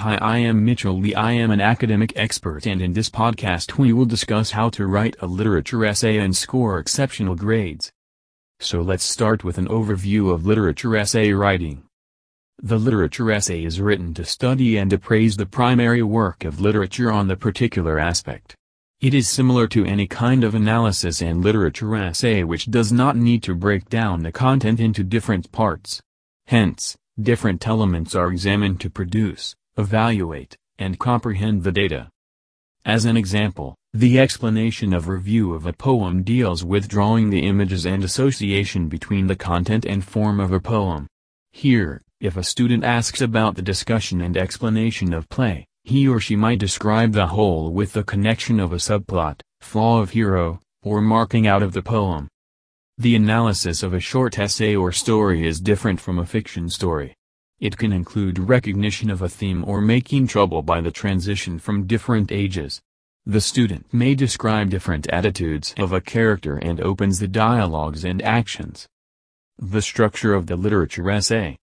Hi I am Mitchell Lee I am an academic expert and in this podcast we will discuss how to write a literature essay and score exceptional grades. So let's start with an overview of literature essay writing. The literature essay is written to study and appraise the primary work of literature on the particular aspect. It is similar to any kind of analysis and literature essay which does not need to break down the content into different parts. Hence, different elements are examined to produce, evaluate, and comprehend the data. As an example, the explanation of review of a poem deals with drawing the images and association between the content and form of a poem. Here, if a student asks about the discussion and explanation of play, he or she might describe the whole with the connection of a subplot, flaw of hero, or marking out of the poem. The analysis of a short essay or story is different from a fiction story. It can include recognition of a theme or making trouble by the transition from different ages. The student may describe different attitudes of a character and opens the dialogues and actions. The structure of the literature essay.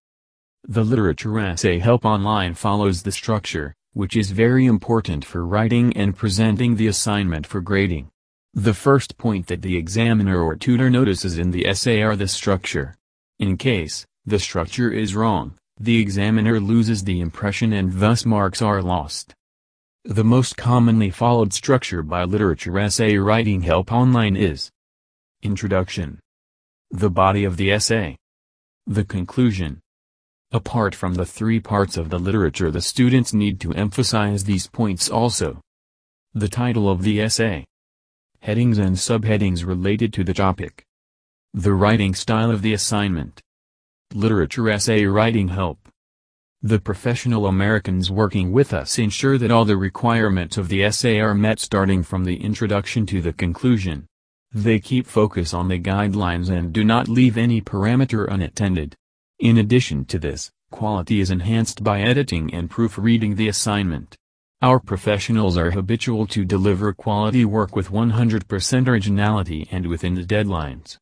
The literature essay help online follows the structure, which is very important for writing and presenting the assignment for grading. The first point that the examiner or tutor notices in the essay are the structure. In case, the structure is wrong, the examiner loses the impression and thus marks are lost. The most commonly followed structure by literature essay writing help online is Introduction The body of the essay The conclusion Apart from the three parts of the literature the students need to emphasize these points also. The title of the essay. Headings and subheadings related to the topic. The writing style of the assignment. Literature essay writing help. The professional Americans working with us ensure that all the requirements of the essay are met starting from the introduction to the conclusion. They keep focus on the guidelines and do not leave any parameter unattended. In addition to this, quality is enhanced by editing and proofreading the assignment. Our professionals are habitual to deliver quality work with 100% originality and within the deadlines.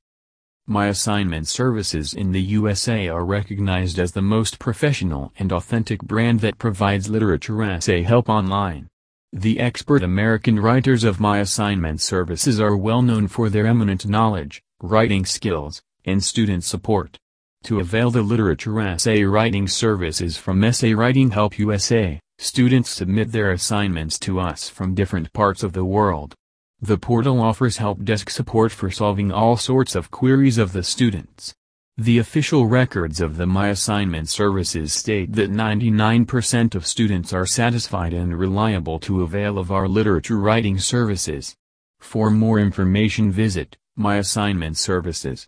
My assignment services in the USA are recognized as the most professional and authentic brand that provides literature essay help online. The expert American writers of my assignment services are well known for their eminent knowledge, writing skills, and student support. To avail the literature essay writing services from Essay Writing Help USA, students submit their assignments to us from different parts of the world. The portal offers help desk support for solving all sorts of queries of the students. The official records of the My Assignment services state that 99% of students are satisfied and reliable to avail of our literature writing services. For more information visit, My Assignment Services.